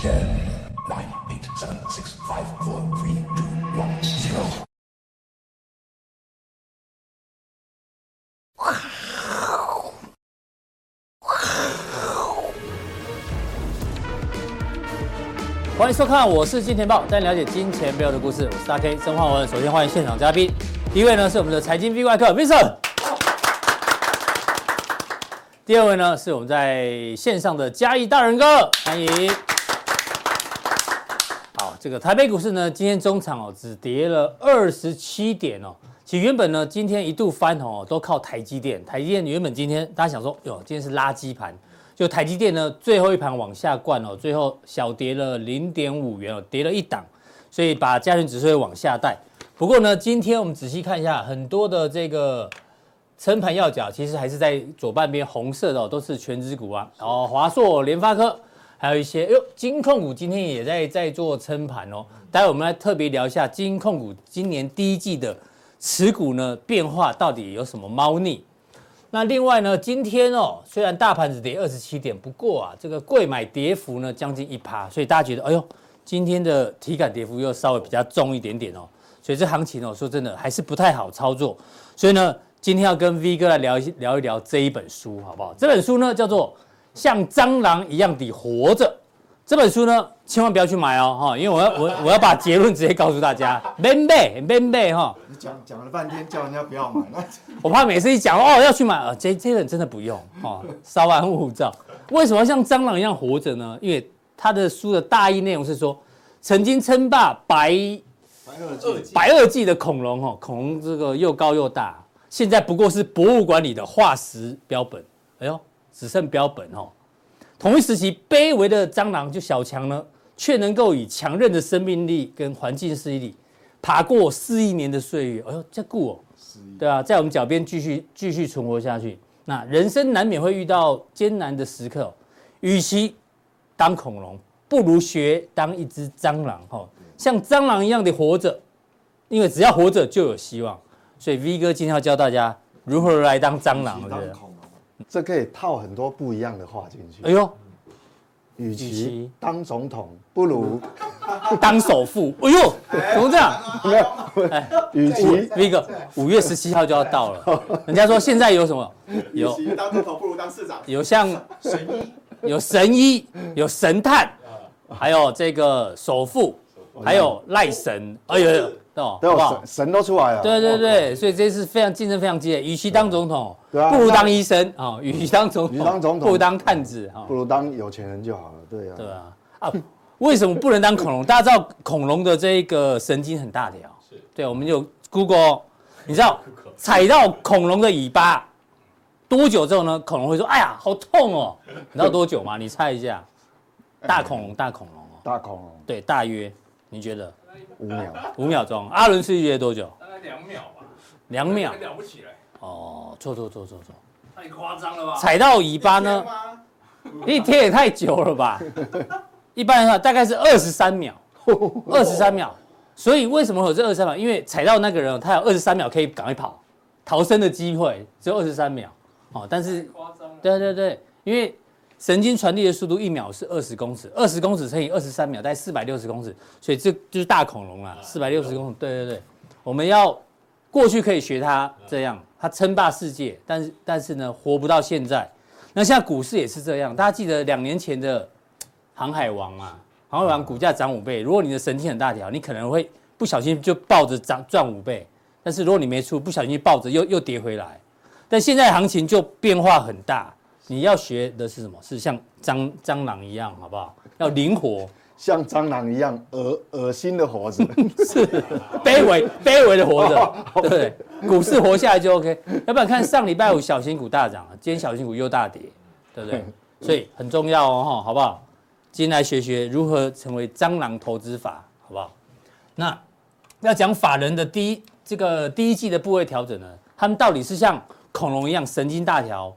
Ten, nine, eight, seven, six, five, four, three, two, one, zero. 欢迎收看，我是金钱爆，带你了解金钱背后的故事。我是大 K 曾焕文。首先欢迎现场嘉宾，第一位呢是我们的财经 V 怪客 Vincent，第二位呢是我们在线上的嘉义大仁哥，欢迎。这个台北股市呢今天中场哦只跌了二十七点哦，其实原本呢今天一度翻红哦都靠台积电，台积电原本今天大家想说哟今天是垃圾盘。就台积电呢，最后一盘往下灌哦，最后小跌了零点五元哦，跌了一档，所以把加权指数会往下带。不过呢，今天我们仔细看一下，很多的这个撑盘要角，其实还是在左半边红色的哦，都是权值股啊，然后华硕、联发科，还有一些，哎呦，金控股今天也在在做撑盘哦。待会我们来特别聊一下金控股今年第一季的持股呢变化到底有什么猫腻。那另外呢，今天哦，虽然大盘子跌二十七点，不过啊，这个贵买跌幅呢将近一趴，所以大家觉得，哎呦，今天的体感跌幅又稍微比较重一点点哦，所以这行情哦，说真的还是不太好操作。所以呢，今天要跟 V 哥来聊一聊一聊这一本书，好不好？这本书呢叫做《像蟑螂一样的活着》。这本书呢，千万不要去买哦，哈，因为我要我我要把结论直接告诉大家，免买免买哈。你讲讲了半天，叫人家不要买，我怕每次一讲哦要去买啊，这这本真的不用哦，稍安勿躁。为什么像蟑螂一样活着呢？因为他的书的大意内容是说，曾经称霸白白垩纪白垩纪的恐龙哦，恐龙这个又高又大，现在不过是博物馆里的化石标本，哎呦，只剩标本哦。同一时期，卑微的蟑螂就小强呢，却能够以强韧的生命力跟环境适应力，爬过四亿年的岁月。哎呦，这酷哦！对啊，在我们脚边继续继续存活下去。那人生难免会遇到艰难的时刻，与其当恐龙，不如学当一只蟑螂，哈，像蟑螂一样的活着，因为只要活着就有希望。所以 V 哥今天要教大家如何来当蟑螂，对不对？这可以套很多不一样的话进去。哎呦，与其当总统，不如当首富。哎呦，怎么这样？没有，哎，与其那个五月十七号就要到了，人家说现在有什么？有当总统不如当市长。有像神医，有神医，有神探，还有这个首富，还有赖神。哎呦。哦，都有神神都出来了。对对对，所以这次非常竞争非常激烈。与其当总统，不如当医生啊。与其当总统，不如当探子啊。不如当有钱人就好了。对啊。对啊。啊，为什么不能当恐龙？大家知道恐龙的这个神经很大条。是。对，我们有 Google，你知道踩到恐龙的尾巴多久之后呢？恐龙会说：“哎呀，好痛哦。”你知道多久吗？你猜一下。大恐龙，大恐龙哦。大恐龙。对，大约，你觉得？五秒，五秒钟。阿伦斯基觉得多久？大概两秒吧。两秒。了不起来。哦，错错错错错。太夸张了吧？踩到尾巴呢？一天也太久了吧？一般的话大概是二十三秒，二十三秒。所以为什么有这二十三秒？因为踩到那个人，他有二十三秒可以赶快跑，逃生的机会只有二十三秒。哦，但是，夸张。对对对，因为。神经传递的速度一秒是二十公尺，二十公尺乘以二十三秒，大概四百六十公尺，所以这就是大恐龙啦，四百六十公尺。对对对，我们要过去可以学它这样，它称霸世界，但是但是呢，活不到现在。那现在股市也是这样，大家记得两年前的航海王嘛？航海王股价涨五倍，如果你的神经很大条，你可能会不小心就抱着涨赚五倍，但是如果你没出，不小心抱着又又跌回来。但现在行情就变化很大。你要学的是什么？是像蟑蟑螂一样，好不好？要灵活，像蟑螂一样恶恶心的活着，是卑微卑微的活着，对不对？股市活下来就 OK。要不然看上礼拜五小型股大涨，今天小型股又大跌，对不对？所以很重要哦，好不好？今天来学学如何成为蟑螂投资法，好不好？那要讲法人的第一这个第一季的部位调整呢，他们到底是像恐龙一样神经大条？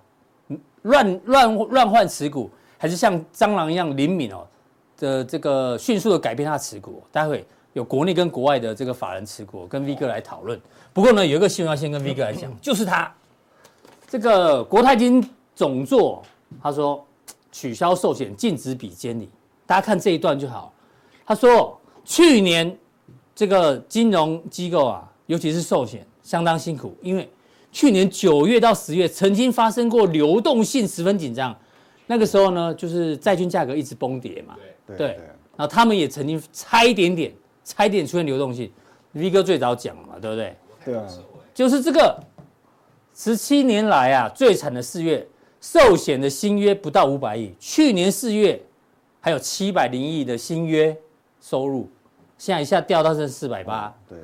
乱乱乱换持股，还是像蟑螂一样灵敏哦的这个迅速的改变他的持股？待会有国内跟国外的这个法人持股，跟 V 哥来讨论。不过呢，有一个新闻要先跟 V 哥来讲，就是他这个国泰金总座他说取消寿险禁止比监理，大家看这一段就好。他说，去年这个金融机构啊，尤其是寿险，相当辛苦，因为去年九月到十月曾经发生过流动性十分紧张，那个时候呢，就是债券价格一直崩跌嘛。对对。然后他们也曾经差一点点，差一点出现流动性。V 哥最早讲了嘛，对不对？对啊。就是这个十七年来啊，最惨的四月，寿险的新约不到五百亿，去年四月还有七百零亿的新约收入，现在一下掉到剩四百八。对，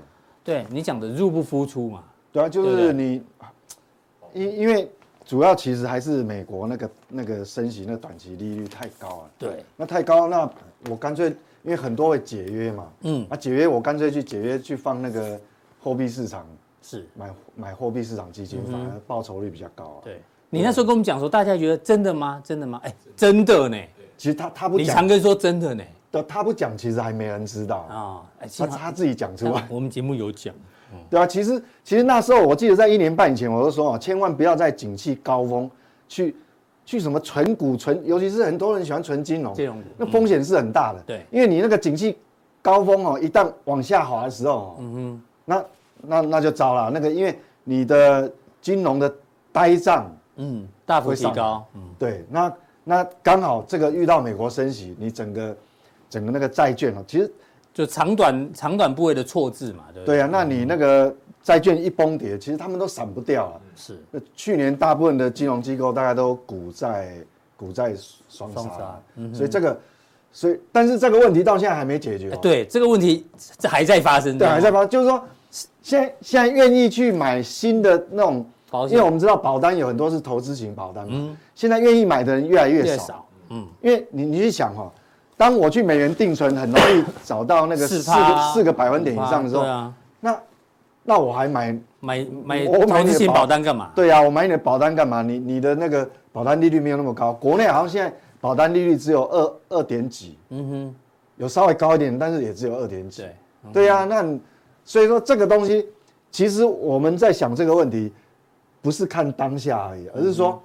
对你讲的入不敷出嘛。对啊，就是你，因因为主要其实还是美国那个那个升息，那短期利率太高了。对，那太高，那我干脆因为很多会解约嘛，嗯，那解约我干脆去解约去放那个货币市场，是买买货币市场基金，反而报酬率比较高啊。对，你那时候跟我们讲说，大家觉得真的吗？真的吗？哎，真的呢。其实他他不讲，李长庚说真的呢。对，他不讲，其实还没人知道啊。他他自己讲出来，我们节目有讲。对啊，其实其实那时候我记得在一年半以前，我都说啊，千万不要在景气高峰去去什么存股存，尤其是很多人喜欢存金融，金融股那风险是很大的。对，因为你那个景气高峰哦，一旦往下滑的时候，嗯哼，那那那就糟了。那个因为你的金融的呆账，嗯，大幅提高，嗯，对，那那刚好这个遇到美国升息，你整个整个那个债券哦，其实。就长短长短部位的错字嘛，对不对？对啊，那你那个债券一崩跌，其实他们都闪不掉啊。是，那去年大部分的金融机构大概都股债股债双杀，所以这个，所以但是这个问题到现在还没解决。对，这个问题这还在发生。对，还在发生，就是说，现在现在愿意去买新的那种保险，因为我们知道保单有很多是投资型保单嘛，嗯，现在愿意买的人越来越少，嗯，因为你你去想哈。当我去美元定存，很容易找到那个四个四个百分点以上的时候，那那我还买买买我买你的保单干嘛？对啊，我买你的保单干嘛？你你的那个保单利率没有那么高，国内好像现在保单利率只有二二点几，嗯哼，有稍微高一点，但是也只有二点几。对，对呀，那所以说这个东西，其实我们在想这个问题，不是看当下而已，而是说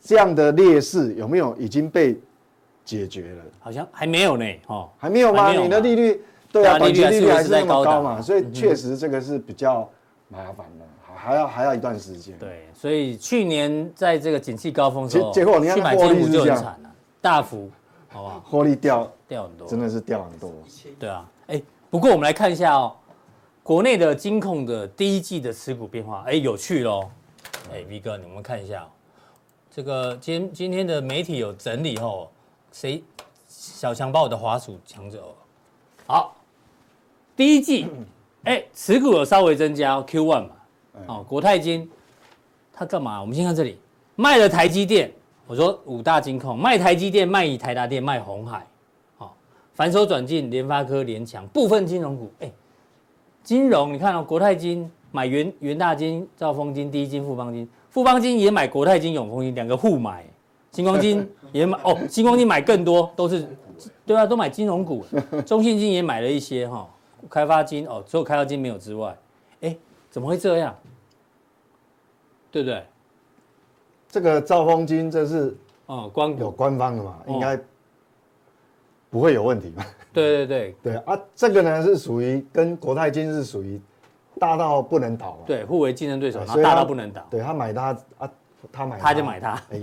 这样的劣势有没有已经被。解决了，好像还没有呢，哦，还没有吗？你的利率，对啊，短期利率还是那么高嘛，所以确实这个是比较麻烦的，还要还要一段时间。对，所以去年在这个景气高峰时候，结果你看获利就很惨了，大幅，好吧，获利掉掉很多，真的是掉很多。对啊，哎，不过我们来看一下哦，国内的金控的第一季的持股变化，哎，有趣喽，哎，V 哥，你们看一下，这个今今天的媒体有整理后。谁？小强把我的滑鼠抢走了。好，第一季，哎，持股有稍微增加，Q one 嘛。哦，国泰金，他干嘛？我们先看这里，卖了台积电。我说五大金控卖台积电，卖台达电，卖红海。好，反手转进联发科、联强部分金融股。哎，金融，你看哦，国泰金买元元大金、兆丰金、第一金、富邦金，富邦金也买国泰金、永丰金，两个互买。新光金也买哦，新光金买更多，都是，对啊，都买金融股。中信金也买了一些哈，开发金哦，只有开发金没有之外，哎，怎么会这样？对不对？这个兆丰金这是哦，官有官方的嘛，应该不会有问题吧？对对 对对啊，这个呢是属于跟国泰金是属于大到不能倒，对，互为竞争对手，大到不能倒，对他买他啊。他买他，他就买他，也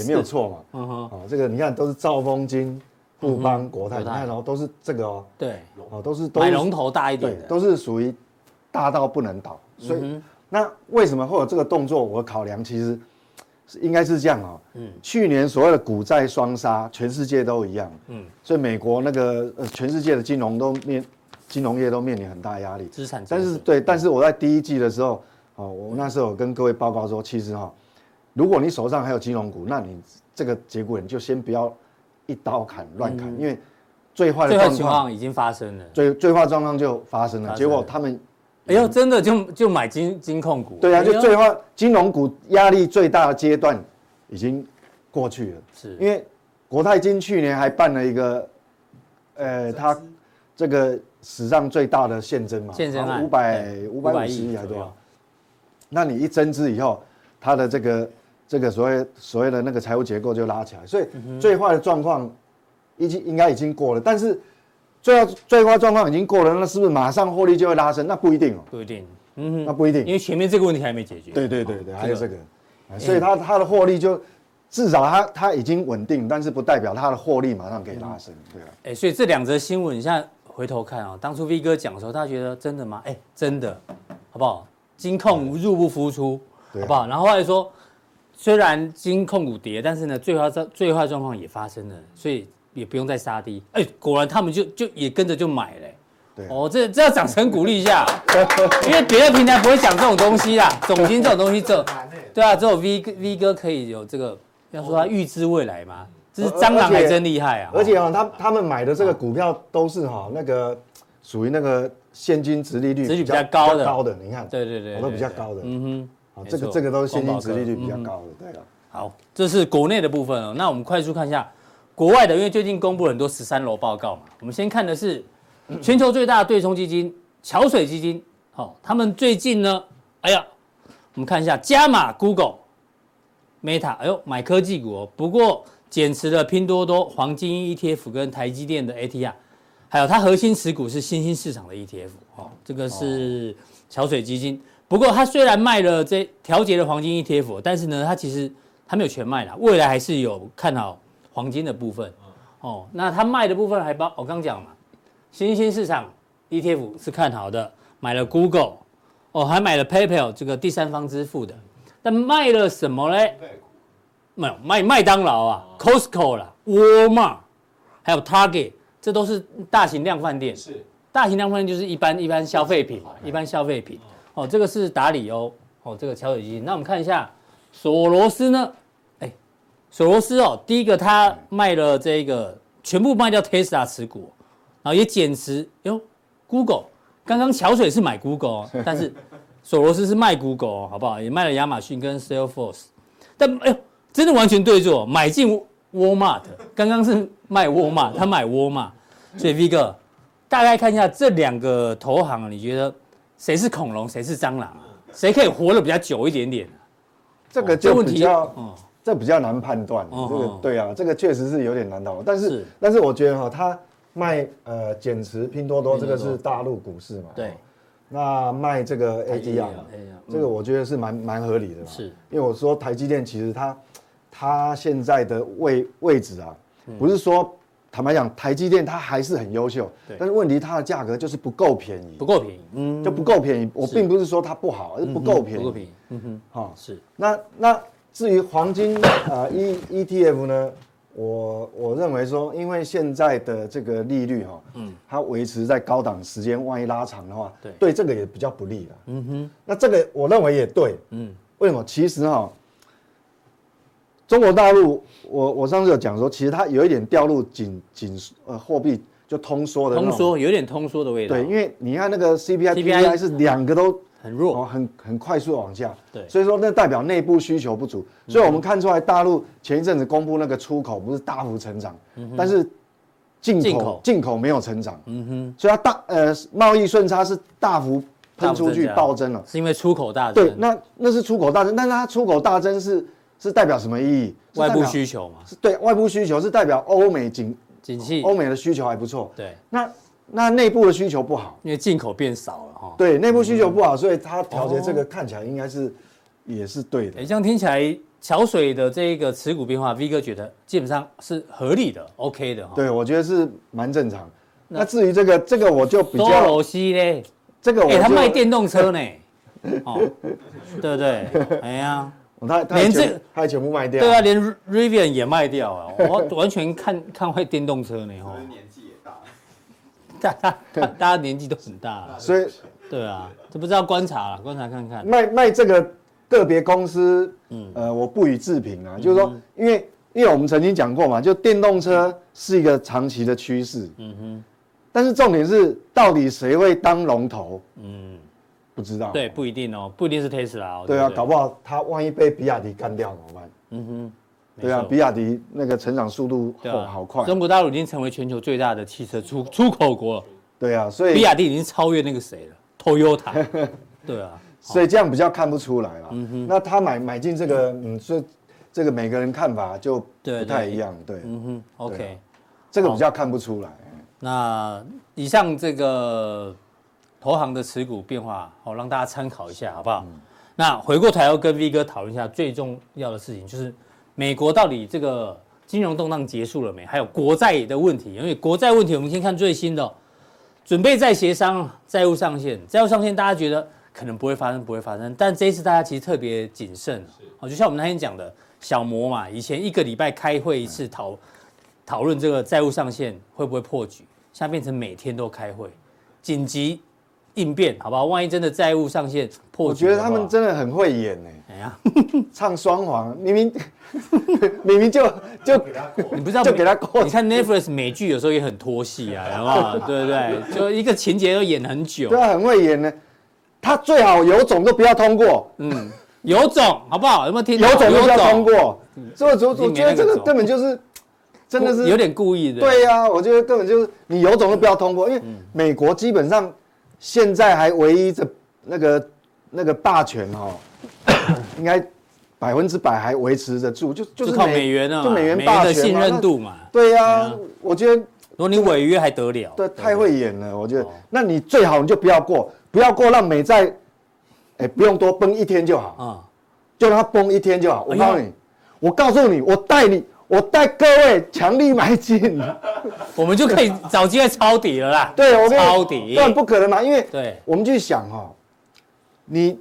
也没有错嘛。嗯哼，哦，这个你看都是兆丰金、富邦、国泰，你看哦，都是这个哦。对，哦，都是买龙头大一点的，都是属于大到不能倒。所以那为什么会有这个动作？我考量其实是应该是这样哦。嗯，去年所谓的股债双杀，全世界都一样。嗯，所以美国那个呃，全世界的金融都面金融业都面临很大压力。资产，但是对，但是我在第一季的时候，哦，我那时候跟各位报告说，其实哈。如果你手上还有金融股，那你这个节骨眼就先不要一刀砍乱砍，因为最坏的状况已经发生了，最最坏状况就发生了。结果他们，哎呦，真的就就买金金控股，对啊，就最坏金融股压力最大的阶段已经过去了。是，因为国泰金去年还办了一个，呃，他这个史上最大的现增嘛，现增案五百五百五十亿还多少？那你一增资以后。它的这个这个所谓所谓的那个财务结构就拉起来，所以最坏的状况已经应该已经过了，但是最后最坏状况已经过了，那是不是马上获利就会拉升？那不一定哦，不一定，嗯哼，那不一定，因为前面这个问题还没解决。对对对对，还有这个，欸、所以它它的获利就至少它它已经稳定，但是不代表它的获利马上可以拉升，对啊。哎、欸，所以这两则新闻，你现在回头看啊、喔，当初 V 哥讲的时候，他觉得真的吗？哎、欸，真的，好不好？金控入不敷出，好不好？然后后来说，虽然金控股跌，但是呢，最坏状最坏状况也发生了，所以也不用再杀低。哎，果然他们就就也跟着就买了。对，哦，这这要掌声鼓励一下，因为别的平台不会讲这种东西啦。总经这种东西，这对啊，只有 V V 哥可以有这个，要说他预知未来嘛，这是蟑螂还真厉害啊。而且啊，他他们买的这个股票都是哈那个属于那个。现金值利率殖率比较高的，高的，你看，对对对，都比较高的，嗯哼，好，这个这个都是现金殖利率比较高的，对了。好，这是国内的部分哦。那我们快速看一下国外的，因为最近公布了很多十三楼报告嘛。我们先看的是全球最大的对冲基金桥水基金，好，他们最近呢，哎呀，我们看一下加码 Google、Meta，哎呦，买科技股哦。不过减持了拼多多、黄金 ETF 跟台积电的 ATR。还有它核心持股是新兴市场的 ETF，哦，这个是桥水基金。不过它虽然卖了这调节的黄金 ETF，但是呢，它其实它没有全卖啦，未来还是有看好黄金的部分。哦，那它卖的部分还包，我刚讲嘛，新兴市场 ETF 是看好的，买了 Google，哦，还买了 PayPal 这个第三方支付的，但卖了什么嘞？没有卖麦当劳啊，Costco 啦，Walmart，还有 Target。这都是大型量贩店，是大型量贩店就是一般一般消费品，一般消费品。哦，哦这个是达里欧，哦，这个桥水基金。那我们看一下索罗斯呢？哎，索罗斯哦，第一个他卖了这个全部卖掉 Tesla 持股，然后也减持。哟，Google，刚刚桥水是买 Google，但是索罗斯是卖 Google，好不好？也卖了亚马逊跟 Salesforce，但哎呦，真的完全对坐，买进。Walmart 刚刚是卖 Walmart，他买 Walmart，所以 V 哥大概看一下这两个投行，你觉得谁是恐龙，谁是蟑螂啊？谁可以活得比较久一点点？这个就比较，嗯，这比较难判断。这个对啊，这个确实是有点难倒。但是但是我觉得哈，他卖呃减持拼多多，这个是大陆股市嘛？对。那卖这个 ADR，这个我觉得是蛮蛮合理的。是，因为我说台积电其实它。它现在的位位置啊，不是说坦白讲，台积电它还是很优秀，但是问题它的价格就是不够便宜，不够便宜，嗯，就不够便宜。我并不是说它不好，而是不够便宜，不够便宜，嗯哼，好是。那那至于黄金啊 E ETF 呢，我我认为说，因为现在的这个利率哈，嗯，它维持在高档时间，万一拉长的话，对，对这个也比较不利了，嗯哼。那这个我认为也对，嗯，为什么？其实哈。中国大陆，我我上次有讲说，其实它有一点掉入紧紧呃货币就通缩的通缩，有点通缩的味道。对，因为你看那个 CPI、PPI 是两个都很弱，很很快速往下。对，所以说那代表内部需求不足。所以我们看出来，大陆前一阵子公布那个出口不是大幅成长，但是进口进口没有成长。嗯哼，所以它大呃贸易顺差是大幅喷出去暴增了，是因为出口大增。对，那那是出口大增，但是它出口大增是。是代表什么意义？外部需求嘛？是对外部需求是代表欧美景景气，欧美的需求还不错。对，那那内部的需求不好，因为进口变少了哈。对，内部需求不好，所以它调节这个看起来应该是也是对的。哎，这样听起来桥水的这个持股变化，V 哥觉得基本上是合理的，OK 的。对，我觉得是蛮正常。那至于这个这个，我就比较。多罗西嘞？这个，哎，他卖电动车呢？哦，对不对？哎呀。他连这他全部卖掉，对啊，连 Rivian 也卖掉啊！我完全看看坏电动车呢，哈。年纪也大，大家大家年纪都很大，所以对啊，这不知道观察了，观察看看。卖卖这个个别公司，嗯呃，我不予置评啊，就是说，因为因为我们曾经讲过嘛，就电动车是一个长期的趋势，嗯哼，但是重点是到底谁会当龙头？嗯。不知道，对，不一定哦，不一定是特斯拉。对啊，搞不好他万一被比亚迪干掉怎么办？嗯哼，对啊，比亚迪那个成长速度好快。中国大陆已经成为全球最大的汽车出 出口国了。对啊，所以比亚迪已经超越那个谁了，Toyota。对啊，所以这样比较看不出来了。嗯哼，那他买买进这个，嗯，所以这个每个人看法就不太一样。对，嗯哼，OK，这个比较看不出来。那以上这个投行的持股变化，好让大家参考一下，好不好？嗯、那回过头要跟 V 哥讨论一下最重要的事情，就是美国到底这个金融动荡结束了没？还有国债的问题，因为国债问题，我们先看最新的、哦，准备再协商债务上限，债务上限大家觉得可能不会发生，不会发生，但这一次大家其实特别谨慎，哦，就像我们那天讲的小摩嘛，以前一个礼拜开会一次讨讨论这个债务上限会不会破局。现在变成每天都开会，紧急应变，好不好？万一真的债务上限破，我觉得他们真的很会演呢。哎呀，唱双簧，明明 明明就就 你不知道就给他过。你看 Netflix 美剧有时候也很拖戏啊，好不好对不对？就一个情节都演很久。对啊，很会演呢。他最好有种都不要通过。嗯，有种好不好？有没有听？有种都不要通过。所以我我觉得这个根本就是。真的是有点故意的。对呀、啊，我觉得根本就是你有种都不要通过，因为美国基本上现在还唯一的那个那个霸权哈、哦，应该百分之百还维持得住，就就是靠美元啊，就美元霸权的信任度嘛。对呀、啊，我觉得如果你违约还得了？对，太会演了，我觉得。那你最好你就不要过，不要过，让美债，哎，不用多崩一天就好啊，就让它崩一天就好。我告诉你，我告诉你，我带你。我带各位强力买进，我们就可以找机会抄底了啦。对，我抄底，但不可能嘛，因为对，我们去想哈，你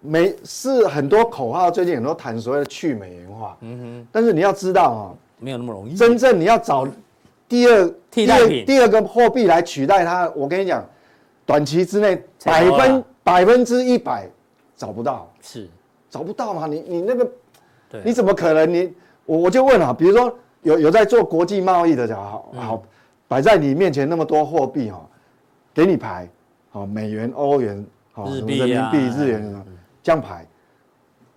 美是很多口号，最近很多谈所谓的去美元化，嗯哼，但是你要知道哦，没有那么容易。真正你要找第二替代品，第二个货币来取代它，我跟你讲，短期之内百分百分之一百找不到，是。找不到嘛？你你那个，对，你怎么可能？你？我我就问啊，比如说有有在做国际贸易的，就好好摆在你面前那么多货币哈，给你排，好美元、欧元、好人民币、日元这样排，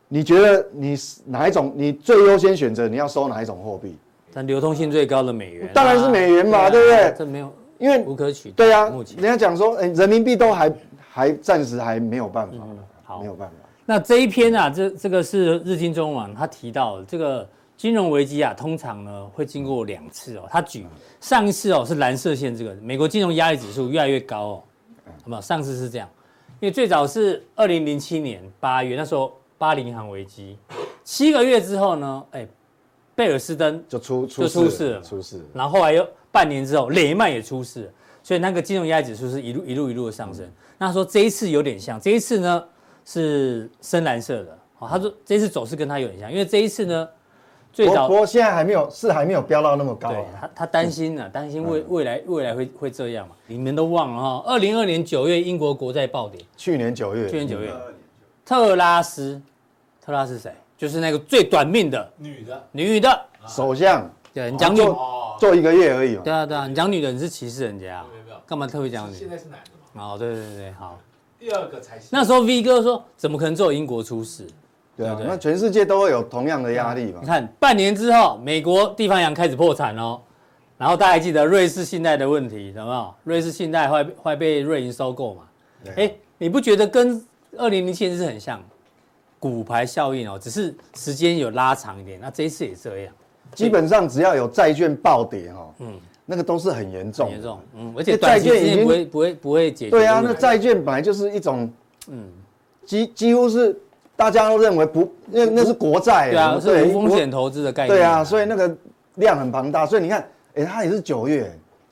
你觉得你哪一种你最优先选择？你要收哪一种货币？但流通性最高的美元，当然是美元嘛，对不对？这没有，因为无可取代。对啊，人家讲说，哎，人民币都还还暂时还没有办法，好，没有办法。那这一篇啊，这这个是日经中文网他提到的这个。金融危机啊，通常呢会经过两次哦。他举上一次哦是蓝色线这个美国金融压力指数越来越高哦，好不好？上次是这样，因为最早是二零零七年八月，那时候巴黎银行危机，七个月之后呢，哎，贝尔斯登就出就出事了，出事。然后后来又半年之后，雷曼也出事，所以那个金融压力指数是一路一路一路的上升。那他说这一次有点像，这一次呢是深蓝色的，哦，他说这一次走势跟他有点像，因为这一次呢。最早不过现在还没有，是还没有飙到那么高。对，他他担心呢，担心未未来未来会会这样嘛？你们都忘了哈，二零二年九月英国国债暴跌。去年九月，去年九月，特拉斯，特拉斯谁？就是那个最短命的女的，女的首相。对，你讲女做一个月而已嘛。对啊对啊，你讲女的你是歧视人家？干嘛特别讲女？现在是男的嘛？哦，对对对，好。第二个才是。那时候 V 哥说，怎么可能只有英国出事？对啊，那全世界都会有同样的压力嘛。你看，半年之后，美国地方银行开始破产哦，然后大家还记得瑞士信贷的问题，有没有？瑞士信贷会会被瑞银收购嘛？哎，你不觉得跟二零零七年是很像？骨牌效应哦，只是时间有拉长一点。那这一次也这样，基本上只要有债券暴跌哈，嗯，那个都是很严重，严重，嗯，而且债券已经不会不会不会解决。对啊，那债券本来就是一种，嗯，几几乎是。大家都认为不，那那是国债，对啊，是无风险投资的概念。对啊，所以那个量很庞大，所以你看，哎，它也是九月，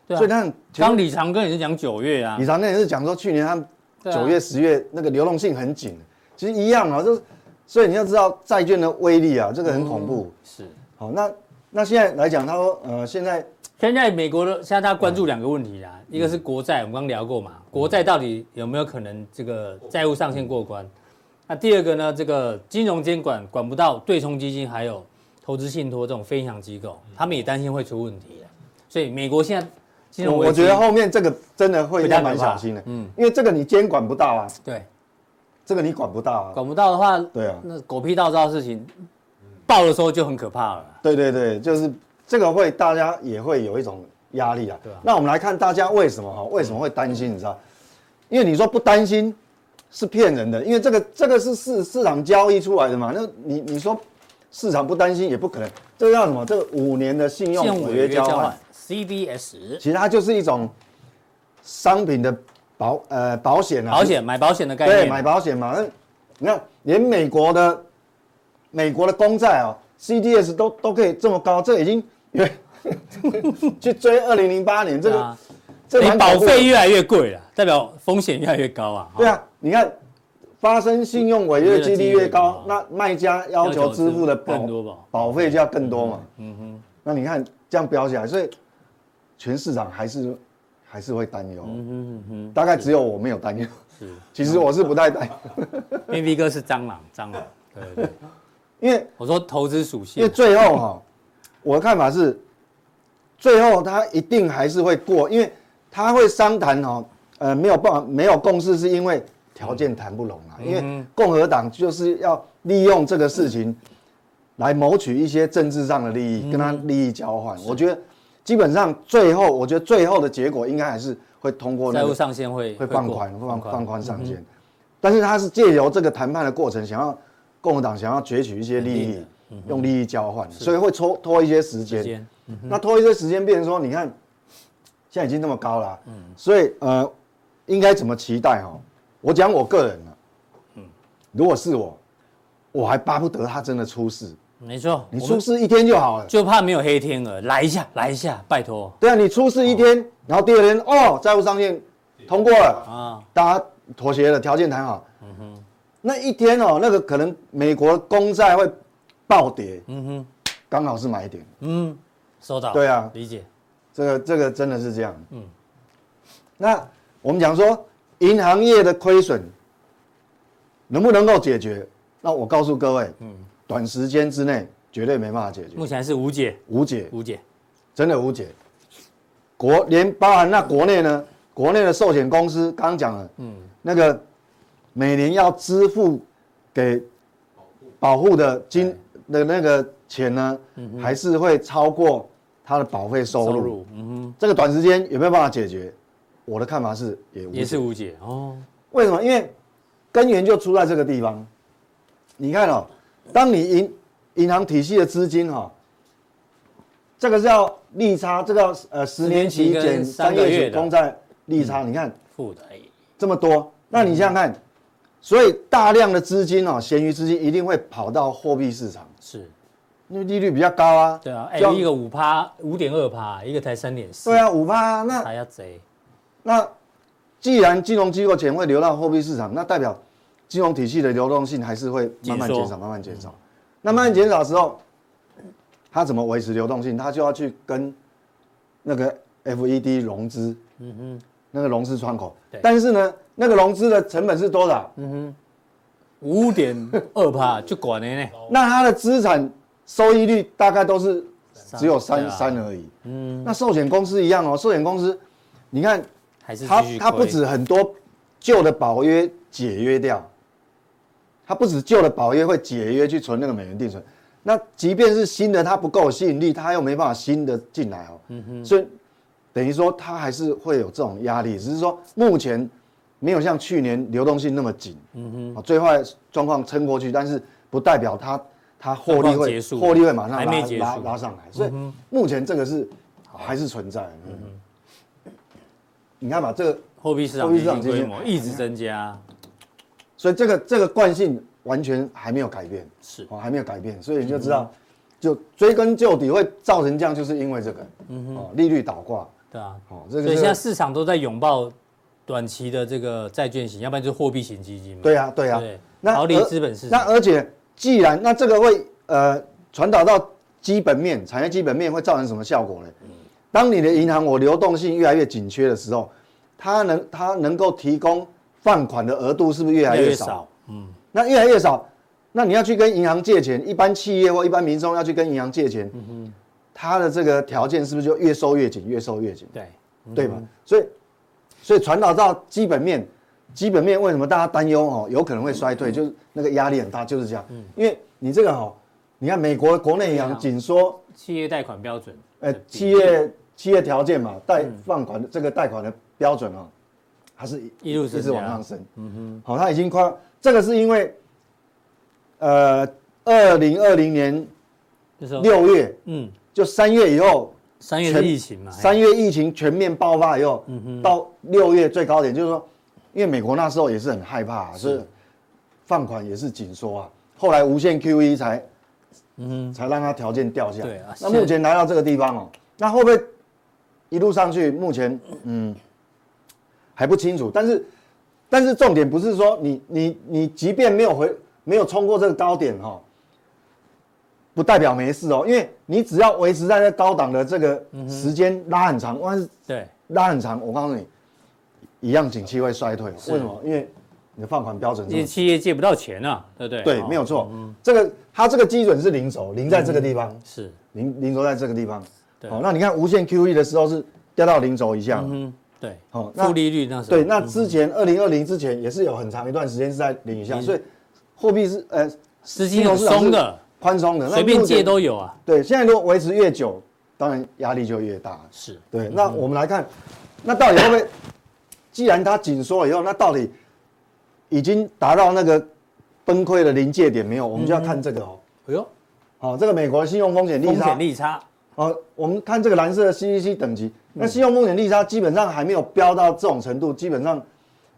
所以那刚李长庚也是讲九月啊，李长庚也是讲说去年他九月、十月那个流动性很紧，其实一样啊，就是，所以你要知道债券的威力啊，这个很恐怖。是，好，那那现在来讲，他说，呃，现在现在美国的现在大家关注两个问题啊，一个是国债，我们刚聊过嘛，国债到底有没有可能这个债务上限过关？那第二个呢？这个金融监管管不到对冲基金，还有投资信托这种非银行机构，他们也担心会出问题。所以美国现在金融，我觉得后面这个真的会要蛮小心的。嗯，因为这个你监管不到啊。对，这个你管不到啊。管不到的话，对啊，那狗屁倒灶的事情爆的时候就很可怕了。对对对，就是这个会大家也会有一种压力啊。对啊。那我们来看大家为什么哈？为什么会担心？你知道？因为你说不担心。是骗人的，因为这个这个是市市场交易出来的嘛。那你你说市场不担心也不可能。这个叫什么？这个五年的信用违约交换，CDS，其实它就是一种商品的保呃保险啊，保险买保险的概念，对，买保险嘛。那你看，连美国的美国的公债哦，CDS 都都可以这么高，这已经 去追二零零八年这个，啊、这你保费越来越贵了，代表风险越来越高啊。对啊，你看发生信用违约几率越高，那卖家要求支付的保保费就要更多嘛。嗯哼，那你看这样飙起来，所以全市场还是还是会担忧。嗯哼哼，大概只有我没有担忧。是，其实我是不太担忧。因为 V 哥是蟑螂，蟑螂。对对对，因为我说投资属性，因为最后哈，我的看法是。最后他一定还是会过，因为他会商谈哦，呃，没有办法，没有共识，是因为条件谈不拢啊。因为共和党就是要利用这个事情来谋取一些政治上的利益，跟他利益交换。我觉得基本上最后，我觉得最后的结果应该还是会通过那个债务上限会会放宽放放宽。上限，但是他是借由这个谈判的过程，想要共和党想要攫取一些利益，用利益交换，所以会拖拖一些时间。那拖一些时间，变成说，你看，现在已经那么高了，嗯，所以呃，应该怎么期待哈？我讲我个人了，嗯，如果是我，我还巴不得他真的出事。没错，你出事一天就好了，就怕没有黑天鹅，来一下，来一下，拜托。对啊，你出事一天，然后第二天哦，债务上限通过了啊，大家妥协了，条件谈好，嗯哼，那一天哦，那个可能美国公债会暴跌，嗯哼，刚好是买点，嗯。收到。对啊，理解。这个这个真的是这样。嗯。那我们讲说，银行业的亏损能不能够解决？那我告诉各位，嗯，短时间之内绝对没办法解决。目前是无解，无解，无解，真的无解。国连包含那国内呢，国内的寿险公司刚刚讲了，嗯，那个每年要支付给保护的金的那个。钱呢，还是会超过他的保费收入。嗯哼，这个短时间有没有办法解决？我的看法是也也是无解哦。为什么？因为根源就出在这个地方。你看哦，当你银银行体系的资金哈，这个叫利差，这个呃十年期减三个月公债利差，你看负的这么多，那你想想看，所以大量的资金哦，闲余资金一定会跑到货币市场。是。因为利率比较高啊，对啊，哎，一个五趴，五点二趴，一个才三点四，对啊，五趴，那还要贼。那既然金融机构钱会流到货币市场，那代表金融体系的流动性还是会慢慢减少，慢慢减少。那慢慢减少的时候，它怎么维持流动性？它就要去跟那个 FED 融资，嗯哼，那个融资窗口。但是呢，那个融资的成本是多少？嗯哼，五点二趴就管了呢。那它的资产。收益率大概都是只有三三而已。嗯，那寿险公司一样哦，寿险公司，你看，它它不止很多旧的保约解约掉，它不止旧的保约会解约去存那个美元定存，那即便是新的，它不够吸引力，它又没办法新的进来哦。嗯哼，所以等于说它还是会有这种压力，只是说目前没有像去年流动性那么紧。嗯哼，最坏状况撑过去，但是不代表它。它获利会获利会马上拉拉拉上来，所以目前这个是还是存在。嗯，你看嘛，这个货币市场货币市场规模一直增加，所以这个这个惯性完全还没有改变，是。哦还没有改变，所以你就知道，就追根究底会造成这样，就是因为这个哦利率倒挂，对啊，哦这个所以现在市场都在拥抱短期的这个债券型，要不然就是货币型基金嘛。对啊对啊，那逃离资本市场，那而且。既然那这个会呃传导到基本面，产业基本面会造成什么效果呢？当你的银行我流动性越来越紧缺的时候，它能它能够提供放款的额度是不是越来越少？嗯，那越来越少，那你要去跟银行借钱，一般企业或一般民众要去跟银行借钱，嗯哼，它的这个条件是不是就越收越紧，越收越紧？对，对吧？所以所以传导到基本面。基本面为什么大家担忧？哦？有可能会衰退，就是那个压力很大，就是这样。嗯，因为你这个哦，你看美国国内银行紧缩企业贷款标准，呃，企业企业条件嘛，贷放款的这个贷款的标准哦，它是一路一直往上升。嗯哼，好，它已经快，这个是因为，呃，二零二零年六月，嗯，就三月以后三月疫情嘛，三月疫情全面爆发以后，嗯到六月最高点，就是说，因为美国那时候也是很害怕，所以放款也是紧缩啊。后来无限 QE 才，嗯，才让它条件掉下来。对啊。那目前来到这个地方哦，那会不会一路上去？目前嗯还不清楚。但是但是重点不是说你你你即便没有回没有冲过这个高点哈。不代表没事哦，因为你只要维持在那高档的这个时间拉很长，万一对拉很长，我告诉你，一样景气会衰退。为什么？因为你的放款标准，因为企业借不到钱啊，对不对？对，没有错。这个它这个基准是零轴，零在这个地方，是零零轴在这个地方。好，那你看无限 QE 的时候是掉到零轴以下，嗯，对，好，负利率那时候。对，那之前二零二零之前也是有很长一段时间是在零以下，所以货币是呃资金很松的。宽松的，随便借都有啊。对，现在如果维持越久，当然压力就越大。是对。那我们来看，那到底会不会？既然它紧缩了以后，那到底已经达到那个崩溃的临界点没有？我们就要看这个哦。哎呦，好，这个美国的信用风险利差。风险利差。哦，我们看这个蓝色的 CCC 等级，那信用风险利差基本上还没有飙到这种程度，基本上，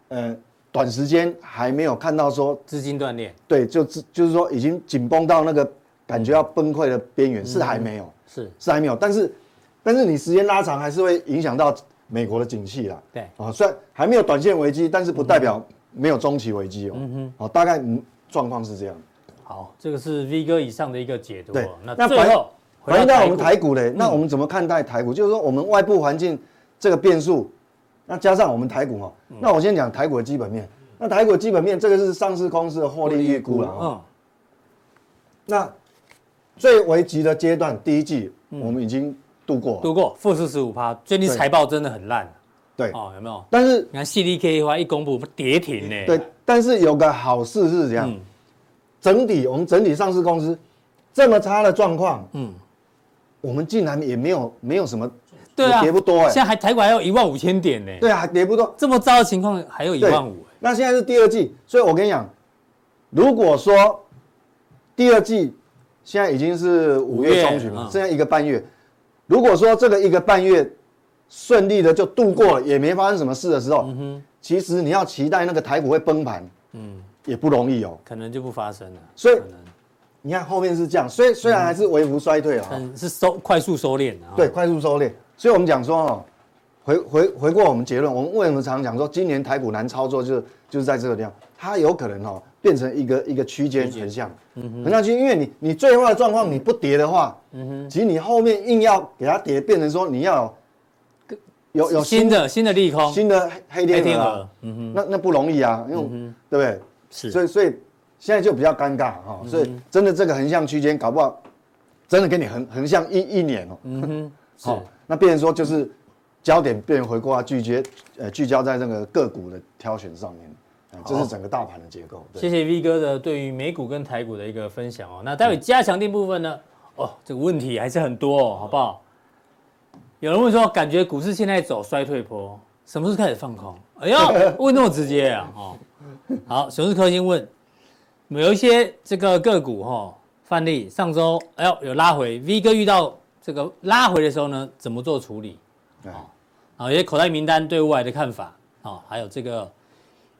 呃。短时间还没有看到说资金断裂，对，就就是说已经紧绷到那个感觉要崩溃的边缘，是还没有，是是还没有，但是但是你时间拉长还是会影响到美国的景气啦，对啊，虽然还没有短线危机，但是不代表没有中期危机哦，嗯哼，哦，大概嗯状况是这样。好，这个是 V 哥以上的一个解读。对，那最后回到我们台股嘞，那我们怎么看待台股？就是说我们外部环境这个变数。那加上我们台股哈，那我先讲台股的基本面。那台股的基本面，这个是上市公司的获利预估了。嗯。那最危急的阶段，第一季我们已经度过，度过负四十五趴。最近财报真的很烂。对。哦，有没有？但是你看 CDK 的话一公布跌停呢。对。但是有个好事是这样，整体我们整体上市公司这么差的状况，嗯，我们竟然也没有没有什么。对啊，跌不多哎，现在还台股还有一万五千点呢。对啊，还跌不多，这么糟的情况还有一万五。那现在是第二季，所以我跟你讲，如果说第二季现在已经是五月中旬了，剩下一个半月，如果说这个一个半月顺利的就度过了，也没发生什么事的时候，其实你要期待那个台股会崩盘，嗯，也不容易哦，可能就不发生了。所以你看后面是这样，虽虽然还是微幅衰退啊，是收快速收敛啊，对，快速收敛。所以，我们讲说哦，回回回过我们结论，我们为什么常讲说今年台股难操作，就是就是在这个地方，它有可能哦变成一个一个区间横向，横向区，因为你你最坏的状况你不跌的话，嗯哼，其实你后面硬要给它跌，变成说你要有有有新的新的利空，新的黑天鹅，嗯哼，那那不容易啊，因为对不对？是，所以所以现在就比较尴尬哈，所以真的这个横向区间搞不好真的给你横横向一一年哦，嗯哼，好。那变成说就是焦点变回过来聚焦，呃，聚焦在这个个股的挑选上面，这是整个大盘的结构。谢谢 V 哥的对于美股跟台股的一个分享哦。那待会加强定部分呢？哦，这个问题还是很多哦，好不好？有人问说，感觉股市现在走衰退坡，什么时候开始放空？哎呦，问那么直接啊？哦，好，熊市科先问，有一些这个个股哈，范例上周哎呦有拉回，V 哥遇到。这个拉回的时候呢，怎么做处理？啊，啊，一些口袋名单对未来的看法啊，还有这个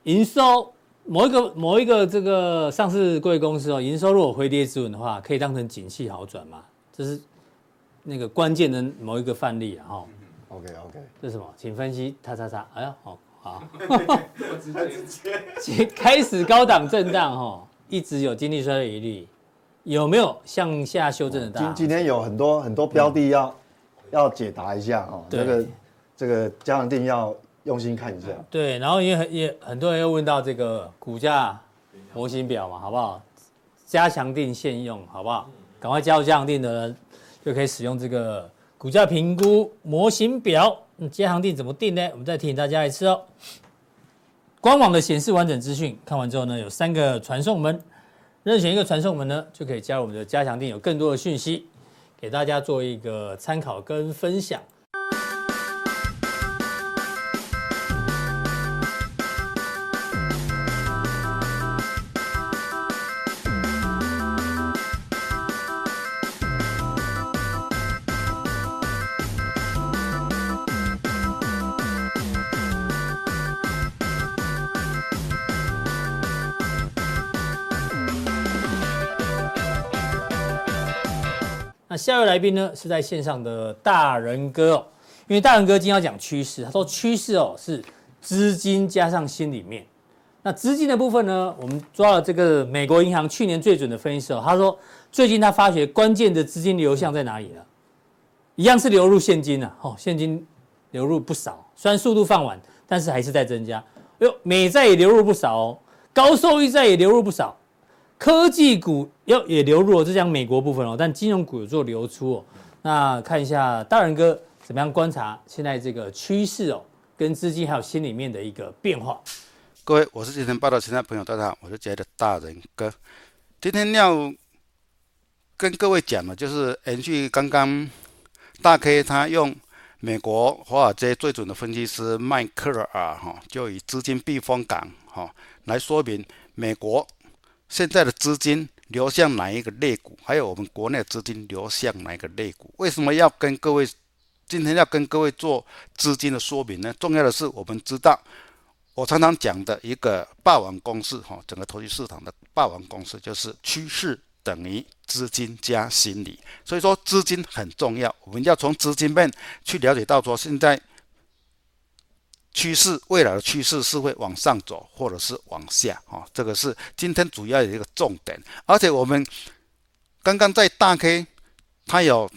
营收，某一个某一个这个上市贵公司哦，营收如果回跌止稳的话，可以当成景气好转嘛？这是那个关键的某一个范例啊。哈，OK OK，这是什么？请分析，叉叉叉。哎呀，好好，直接 开始高档震荡哈，一直有经济衰退疑虑。有没有向下修正的？今今天有很多很多标的要要解答一下哦。这个这个加强定要用心看一下。对，然后也很也很多人又问到这个股价模型表嘛，好不好？加强定现用，好不好？赶快加入加强定的人就可以使用这个股价评估模型表。加强定怎么定呢？我们再提醒大家一次哦。官网的显示完整资讯，看完之后呢，有三个传送门。任选一个传送门呢，就可以加入我们的加强定，有更多的讯息给大家做一个参考跟分享。下一位来宾呢是在线上的大人哥、哦，因为大人哥今天要讲趋势，他说趋势哦是资金加上心里面。那资金的部分呢，我们抓了这个美国银行去年最准的分析师、哦，他说最近他发觉关键的资金流向在哪里呢？一样是流入现金啊，哦，现金流入不少，虽然速度放缓，但是还是在增加。哎呦，美债也流入不少哦，高收益债也流入不少。科技股要也流入了，是讲美国部分哦，但金融股有做流出哦。那看一下大人哥怎么样观察现在这个趋势哦，跟资金还有心里面的一个变化。各位，我是今天报道现目的朋友，大家好，我是杰的大人哥。今天要跟各位讲的，就是延续刚刚大 K 他用美国华尔街最准的分析师迈克尔哈，就以资金避风港哈来说明美国。现在的资金流向哪一个类股，还有我们国内资金流向哪一个类股。为什么要跟各位今天要跟各位做资金的说明呢？重要的是我们知道。我常常讲的一个霸王公式，哈，整个投资市场的霸王公式就是趋势等于资金加心理。所以说资金很重要，我们要从资金面去了解到说现在趋势未来的趋势是会往上走，或者是往下，哈，这个是今天主要的一个重点。而且我们刚刚在大 K，他有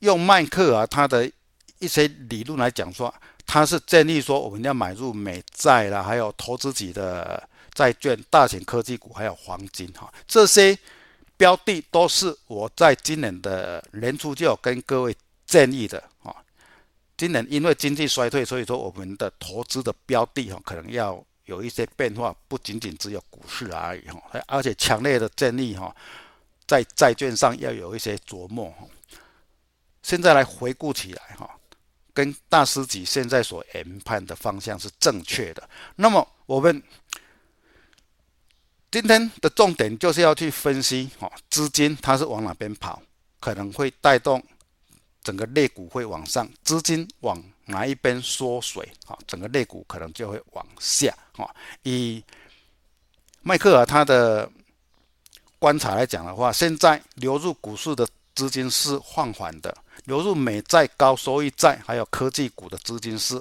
用麦克啊他的一些理论来讲说。他是建议说，我们要买入美债啦，还有投资级的债券、大型科技股，还有黄金哈，这些标的都是我在今年的年初就有跟各位建议的啊。今年因为经济衰退，所以说我们的投资的标的哈，可能要有一些变化，不仅仅只有股市而已哈，而且强烈的建议哈，在债券上要有一些琢磨哈。现在来回顾起来哈。跟大师级现在所研判的方向是正确的。那么我们今天的重点就是要去分析，哈，资金它是往哪边跑，可能会带动整个类股会往上；资金往哪一边缩水，啊，整个类股可能就会往下，啊。以迈克尔他的观察来讲的话，现在流入股市的资金是放缓的。流入美债、高收益债还有科技股的资金是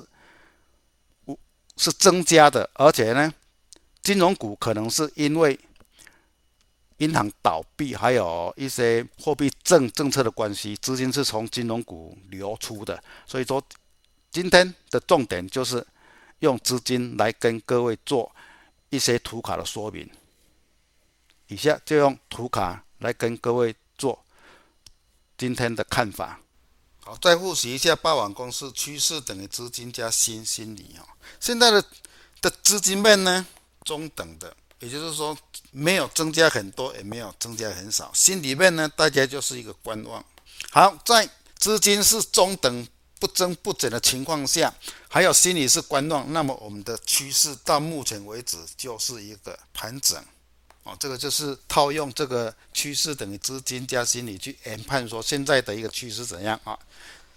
是增加的，而且呢，金融股可能是因为银行倒闭，还有一些货币政政策的关系，资金是从金融股流出的。所以说，今天的重点就是用资金来跟各位做一些图卡的说明。以下就用图卡来跟各位做今天的看法。好，再复习一下霸王公司：趋势等于资金加新心理哈。现在的的资金面呢，中等的，也就是说没有增加很多，也没有增加很少。心里面呢，大家就是一个观望。好，在资金是中等不增不减的情况下，还有心理是观望，那么我们的趋势到目前为止就是一个盘整。哦，这个就是套用这个趋势等于资金加心理去研判说现在的一个趋势怎样啊？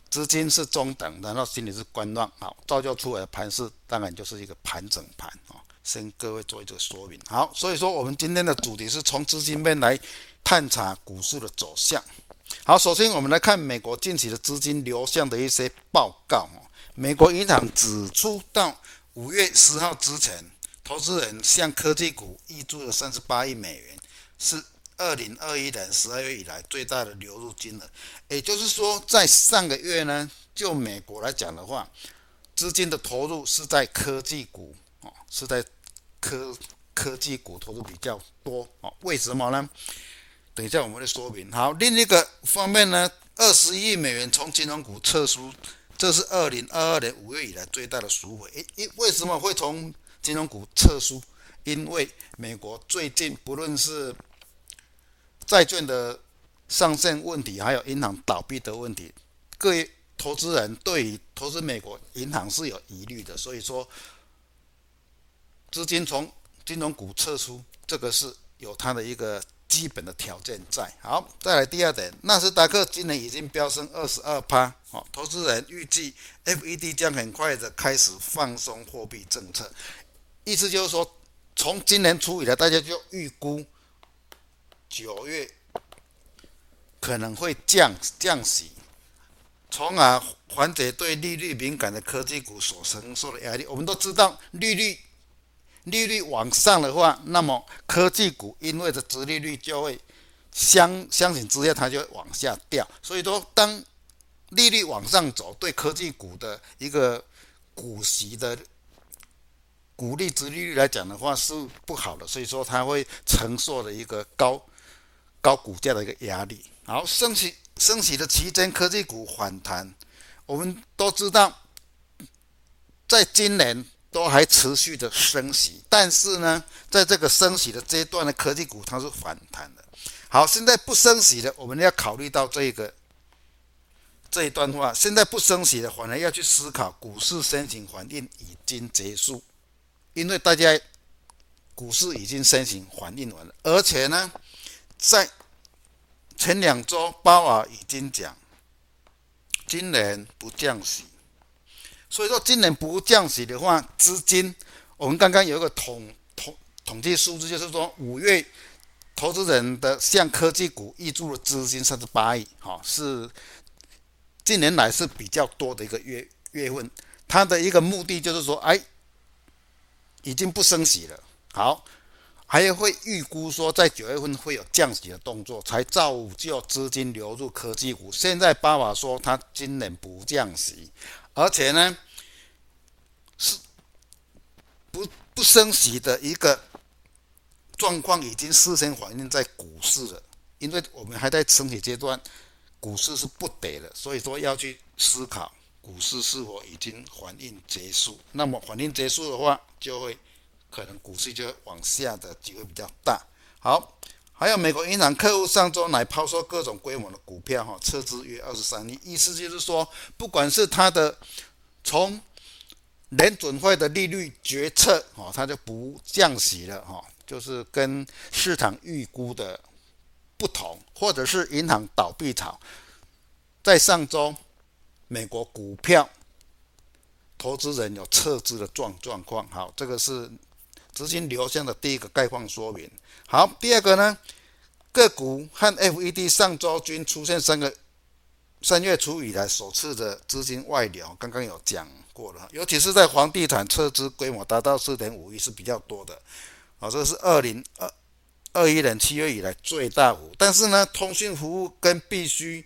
资金是中等，然后心理是观望，好，造就出来的盘势当然就是一个盘整盘啊。先各位做一个说明。好，所以说我们今天的主题是从资金面来探查股市的走向。好，首先我们来看美国近期的资金流向的一些报告。美国银行指出，到五月十号之前。投资人向科技股挹注了三十八亿美元，是二零二一年十二月以来最大的流入金额。也就是说，在上个月呢，就美国来讲的话，资金的投入是在科技股，是在科科技股投入比较多哦。为什么呢？等一下我们来说明。好，另一个方面呢，二十亿美元从金融股撤出，这是二零二二年五月以来最大的赎回。诶，因为什么会从金融股撤出，因为美国最近不论是债券的上限问题，还有银行倒闭的问题，各位投资人对于投资美国银行是有疑虑的，所以说资金从金融股撤出，这个是有它的一个基本的条件在。好，再来第二点，纳斯达克今年已经飙升二十二趴，好，投资人预计 FED 将很快的开始放松货币政策。意思就是说，从今年初以来，大家就预估九月可能会降降息，从而缓解对利率敏感的科技股所承受的压力。我们都知道，利率利率往上的话，那么科技股因为的殖利率就会相相形之下，它就往下掉。所以说，当利率往上走，对科技股的一个股息的股利殖利率来讲的话是不好的，所以说它会承受的一个高高股价的一个压力。好，升息升息的期间，科技股反弹，我们都知道，在今年都还持续的升息，但是呢，在这个升息的阶段的科技股它是反弹的。好，现在不升息的，我们要考虑到这个。这一段话，现在不升息的，反而要去思考股市升息环境已经结束，因为大家股市已经升息反应完了，而且呢，在前两周鲍尔已经讲，今年不降息，所以说今年不降息的话，资金我们刚刚有一个统统统计数字，就是说五月投资人的向科技股挹注的资金三十八亿，哈是。近年来是比较多的一个月月份，它的一个目的就是说，哎，已经不升息了，好，还会预估说在九月份会有降息的动作，才造就资金流入科技股。现在爸爸说他今年不降息，而且呢是不不升息的一个状况已经事先反映在股市了，因为我们还在升息阶段。股市是不跌的，所以说要去思考股市是否已经反应结束。那么反应结束的话，就会可能股市就往下的机会比较大。好，还有美国银行客户上周来抛售各种规模的股票，哈，撤资约二十三亿，意思就是说，不管是它的从联准会的利率决策，哈，它就不降息了，哈，就是跟市场预估的。不同，或者是银行倒闭潮，在上周，美国股票投资人有撤资的状状况。好，这个是资金流向的第一个概况说明。好，第二个呢，个股和 FED 上周均出现三个三月初以来首次的资金外流，刚刚有讲过了，尤其是在房地产撤资规模达到四点五亿是比较多的。啊，这是二零二。二一年七月以来最大幅，但是呢，通讯服务跟必须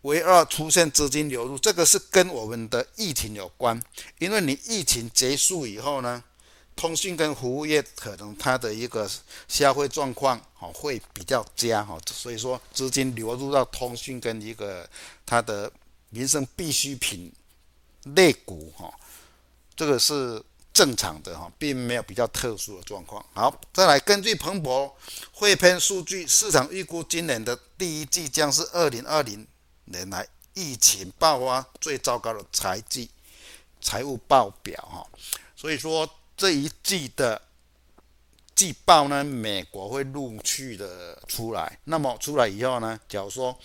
唯二出现资金流入，这个是跟我们的疫情有关。因为你疫情结束以后呢，通讯跟服务业可能它的一个消费状况哦会比较佳哈，所以说资金流入到通讯跟一个它的民生必需品类股哈，这个是。正常的哈，并没有比较特殊的状况。好，再来根据彭博汇编数据，市场预估今年的第一季将是二零二零年来疫情爆发最糟糕的财季财务报表哈。所以说这一季的季报呢，美国会陆续的出来。那么出来以后呢，假如说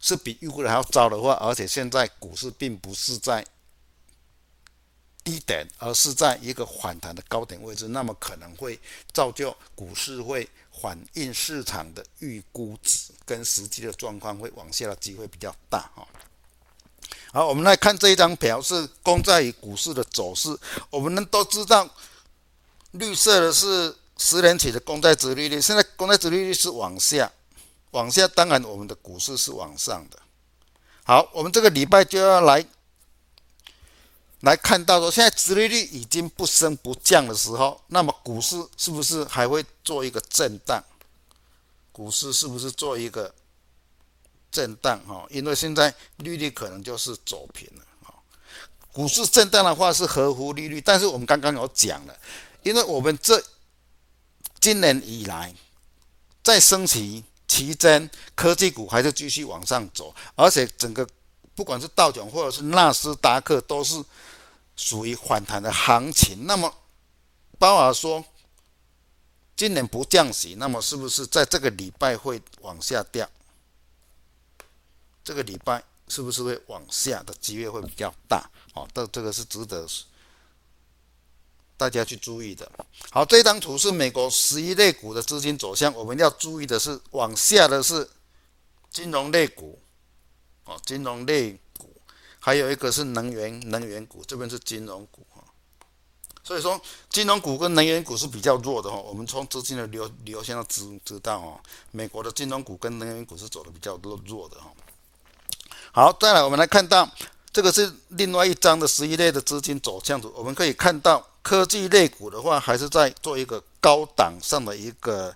是比预估的还要糟的话，而且现在股市并不是在。低点，而是在一个反弹的高点位置，那么可能会造就股市会反映市场的预估值跟实际的状况会往下的机会比较大哈。好，我们来看这一张表，是公债与股市的走势。我们都知道，绿色的是十年期的公债殖利率，现在公债殖利率是往下，往下，当然我们的股市是往上的。好，我们这个礼拜就要来。来看到说，现在殖利率已经不升不降的时候，那么股市是不是还会做一个震荡？股市是不是做一个震荡？哈，因为现在利率可能就是走平了。哈，股市震荡的话是合乎利率，但是我们刚刚有讲了，因为我们这今年以来在升息期间，科技股还是继续往上走，而且整个不管是道琼或者是纳斯达克都是。属于反弹的行情，那么鲍尔说今年不降息，那么是不是在这个礼拜会往下掉？这个礼拜是不是会往下的机会会比较大？哦，这这个是值得大家去注意的。好，这张图是美国十一类股的资金走向，我们要注意的是往下的是金融类股，哦，金融类股，还有一个是能源能源股，这边是金融股哈。所以说，金融股跟能源股是比较弱的哈。我们从资金的流流向知知道哦，美国的金融股跟能源股是走的比较弱弱的哈。好，再来我们来看到这个是另外一张的十一类的资金走向图，我们可以看到科技类股的话，还是在做一个高档上的一个。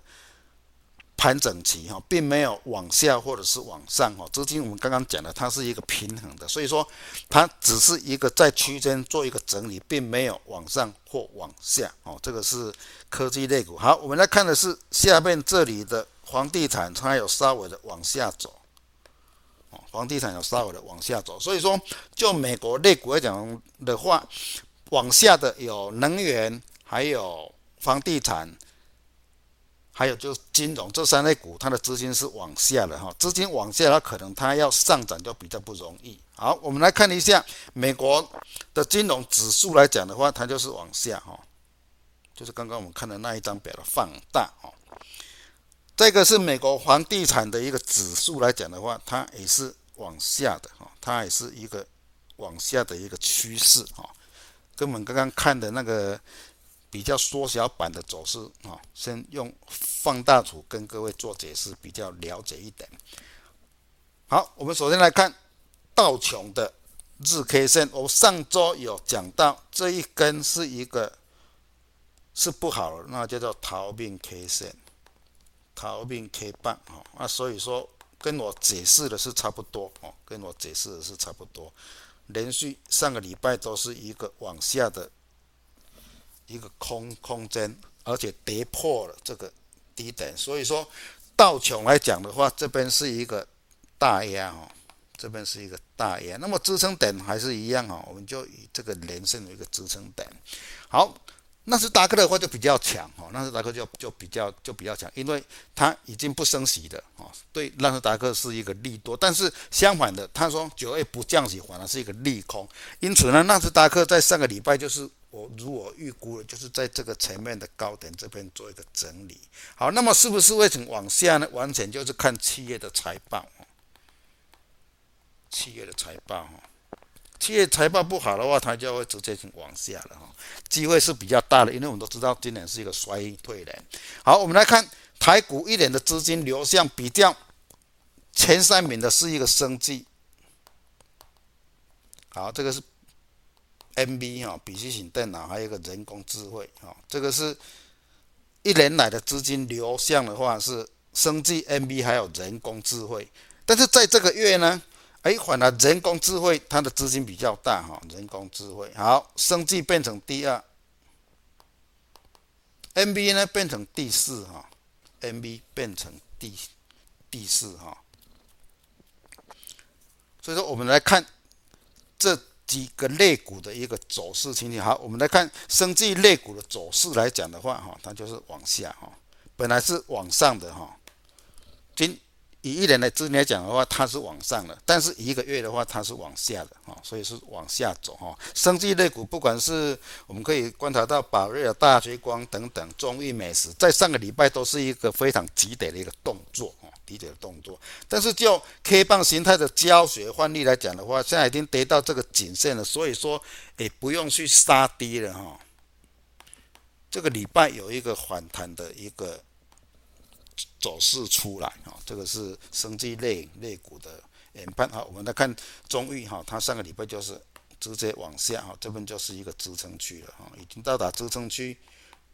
盘整期哈，并没有往下或者是往上哈，资金我们刚刚讲的，它是一个平衡的，所以说它只是一个在区间做一个整理，并没有往上或往下哦。这个是科技类股。好，我们来看的是下面这里的房地产，它有稍微的往下走，房地产有稍微的往下走，所以说就美国类股来讲的话，往下的有能源，还有房地产。还有就是金融这三类股，它的资金是往下的哈，资金往下，它可能它要上涨就比较不容易。好，我们来看一下美国的金融指数来讲的话，它就是往下哈，就是刚刚我们看的那一张表的放大哦。这个是美国房地产的一个指数来讲的话，它也是往下的哈，它也是一个往下的一个趋势哈，跟我们刚刚看的那个。比较缩小版的走势啊，先用放大图跟各位做解释，比较了解一点。好，我们首先来看道琼的日 K 线。我上周有讲到这一根是一个是不好的，那叫做逃命 K 线，逃命 K 棒啊。那所以说跟我解释的是差不多哦，跟我解释的是差不多。连续上个礼拜都是一个往下的。一个空空间，而且跌破了这个低点，所以说道琼来讲的话，这边是一个大压哦，这边是一个大压。那么支撑点还是一样哦，我们就以这个连线的一个支撑点。好，纳斯达克的话就比较强哦，纳斯达克就就比较就比较强，因为它已经不升息的哦，对纳斯达克是一个利多。但是相反的，他说九月不降息，反而是一个利空。因此呢，纳斯达克在上个礼拜就是。我如果预估的，就是在这个前面的高点这边做一个整理。好，那么是不是为什么往下呢？完全就是看企业的财报。企业的财报，企业财报不好的话，它就会直接性往下了哈。机会是比较大的，因为我们都知道今年是一个衰退年。好，我们来看台股一年的资金流向比较，前三名的是一个生计。好，这个是。NB 哈，笔记型电脑还有一个人工智慧哈，这个是一年来的资金流向的话是生计 NB 还有人工智慧，但是在这个月呢，哎，反而人工智慧它的资金比较大哈，人工智慧好，生技变成第二，NBA 呢变成第四哈，NB 变成第第四哈，所以说我们来看这。几个类股的一个走势情形，好，我们来看生技类股的走势来讲的话，哈，它就是往下，哈，本来是往上的，哈，今。以一年的资金来讲的话，它是往上的；但是一个月的话，它是往下的哈，所以是往下走哈。生技类股，不管是我们可以观察到宝瑞尔、大立光等等，中裕美食，在上个礼拜都是一个非常急跌的一个动作哈，急跌的动作。但是就 K 棒形态的教学范例来讲的话，现在已经跌到这个颈线了，所以说也不用去杀低了哈。这个礼拜有一个反弹的一个。走势出来哈，这个是生技类类股的研判哈。我们来看中裕哈，它上个礼拜就是直接往下哈，这边就是一个支撑区了哈，已经到达支撑区，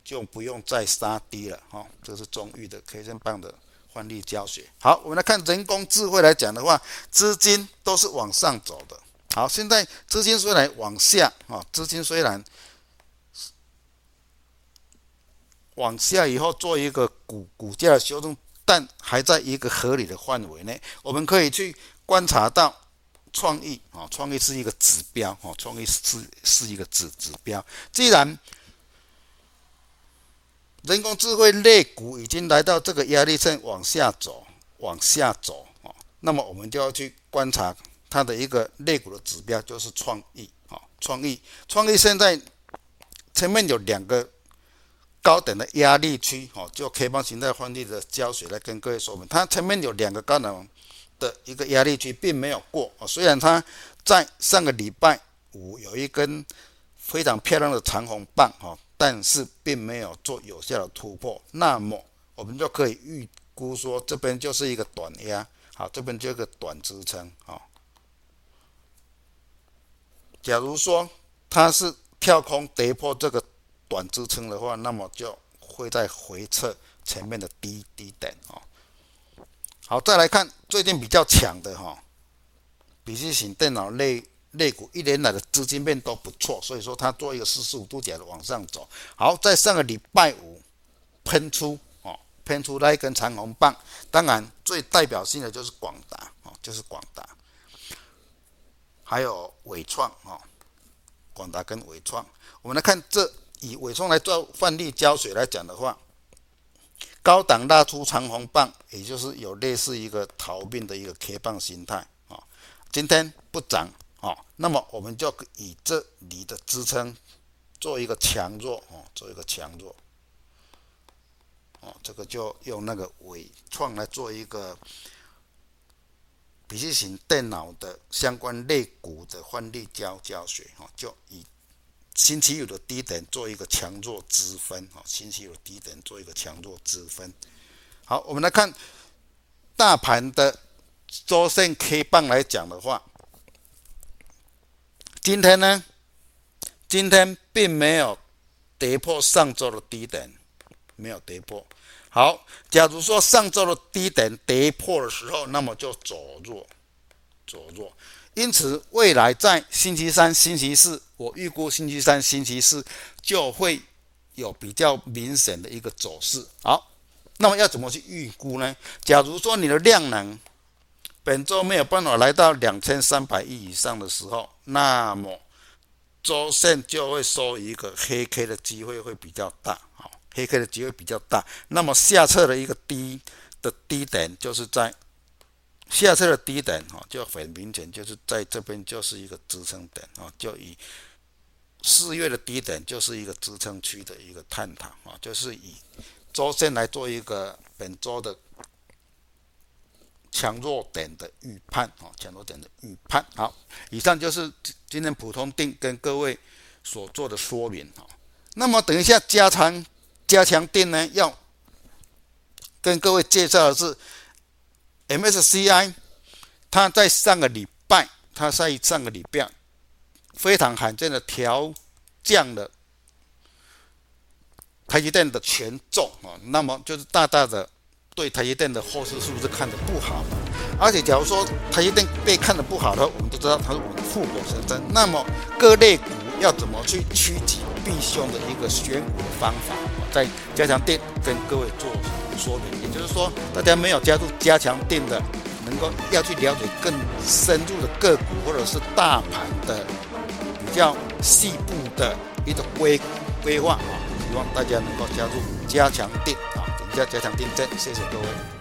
就不用再杀低了哈。这是中裕的 K 线棒的换例教学。好，我们来看人工智慧来讲的话，资金都是往上走的。好，现在资金虽然往下啊，资金虽然。往下以后做一个股股价的修正，但还在一个合理的范围内。我们可以去观察到创意啊，创意是一个指标啊，创意是是一个指指标。既然人工智慧类股已经来到这个压力线往下走，往下走啊，那么我们就要去观察它的一个类股的指标，就是创意啊，创意，创意现在前面有两个。高点的压力区，哦，就 K 棒形态换力的教学来跟各位说明。它前面有两个高能的一个压力区并没有过啊，虽然它在上个礼拜五有一根非常漂亮的长红棒哈，但是并没有做有效的突破，那么我们就可以预估说这边就是一个短压，好，这边就一个短支撑啊。假如说它是跳空跌破这个短支撑的话，那么就会在回撤前面的低低点哦。好，再来看最近比较强的哈，笔记型电脑类类股一年来的资金面都不错，所以说它做一个四十五度角的往上走。好，在上个礼拜五喷出哦，喷出那一根长红棒，当然最代表性的就是广达哦，就是广达，还有纬创哦，广达跟纬创，我们来看这以纬创来做范例胶水来讲的话。高档拉出长红棒，也就是有类似一个逃命的一个 K 棒形态啊。今天不涨啊，那么我们就以这里的支撑做一个强弱哦，做一个强弱哦。这个就用那个纬创来做一个笔记型电脑的相关类股的换例教教学哈，就以。星期五的低点做一个强弱之分啊，星期五的低点做一个强弱之分。好，我们来看大盘的周线 K 棒来讲的话，今天呢，今天并没有跌破上周的低点，没有跌破。好，假如说上周的低点跌破的时候，那么就走弱，走弱。因此，未来在星期三、星期四，我预估星期三、星期四就会有比较明显的一个走势。好，那么要怎么去预估呢？假如说你的量能本周没有办法来到两千三百亿以上的时候，那么周线就会收一个黑 K 的机会会比较大。好，黑 K 的机会比较大。那么下侧的一个低的低点就是在。下侧的低点哈，就很明显，就是在这边就是一个支撑点啊，就以四月的低点就是一个支撑区的一个探讨啊，就是以周线来做一个本周的强弱点的预判啊，强弱点的预判。好，以上就是今天普通定跟各位所做的说明啊。那么等一下加强加强定呢，要跟各位介绍的是。MSCI，它在上个礼拜，它在上个礼拜非常罕见的调降了台积电的权重啊，那么就是大大的对台积电的后市是不是看得不好？而且假如说台积电被看得不好的话，我们都知道它是护国神针。那么各类股要怎么去趋吉避凶的一个选股的方法，在加强錠跟各位做。说明，也就是说，大家没有加入加强定的，能够要去了解更深入的个股或者是大盘的比较细部的一种规规划啊，希望大家能够加入加强定啊，等一下加强定证，谢谢各位。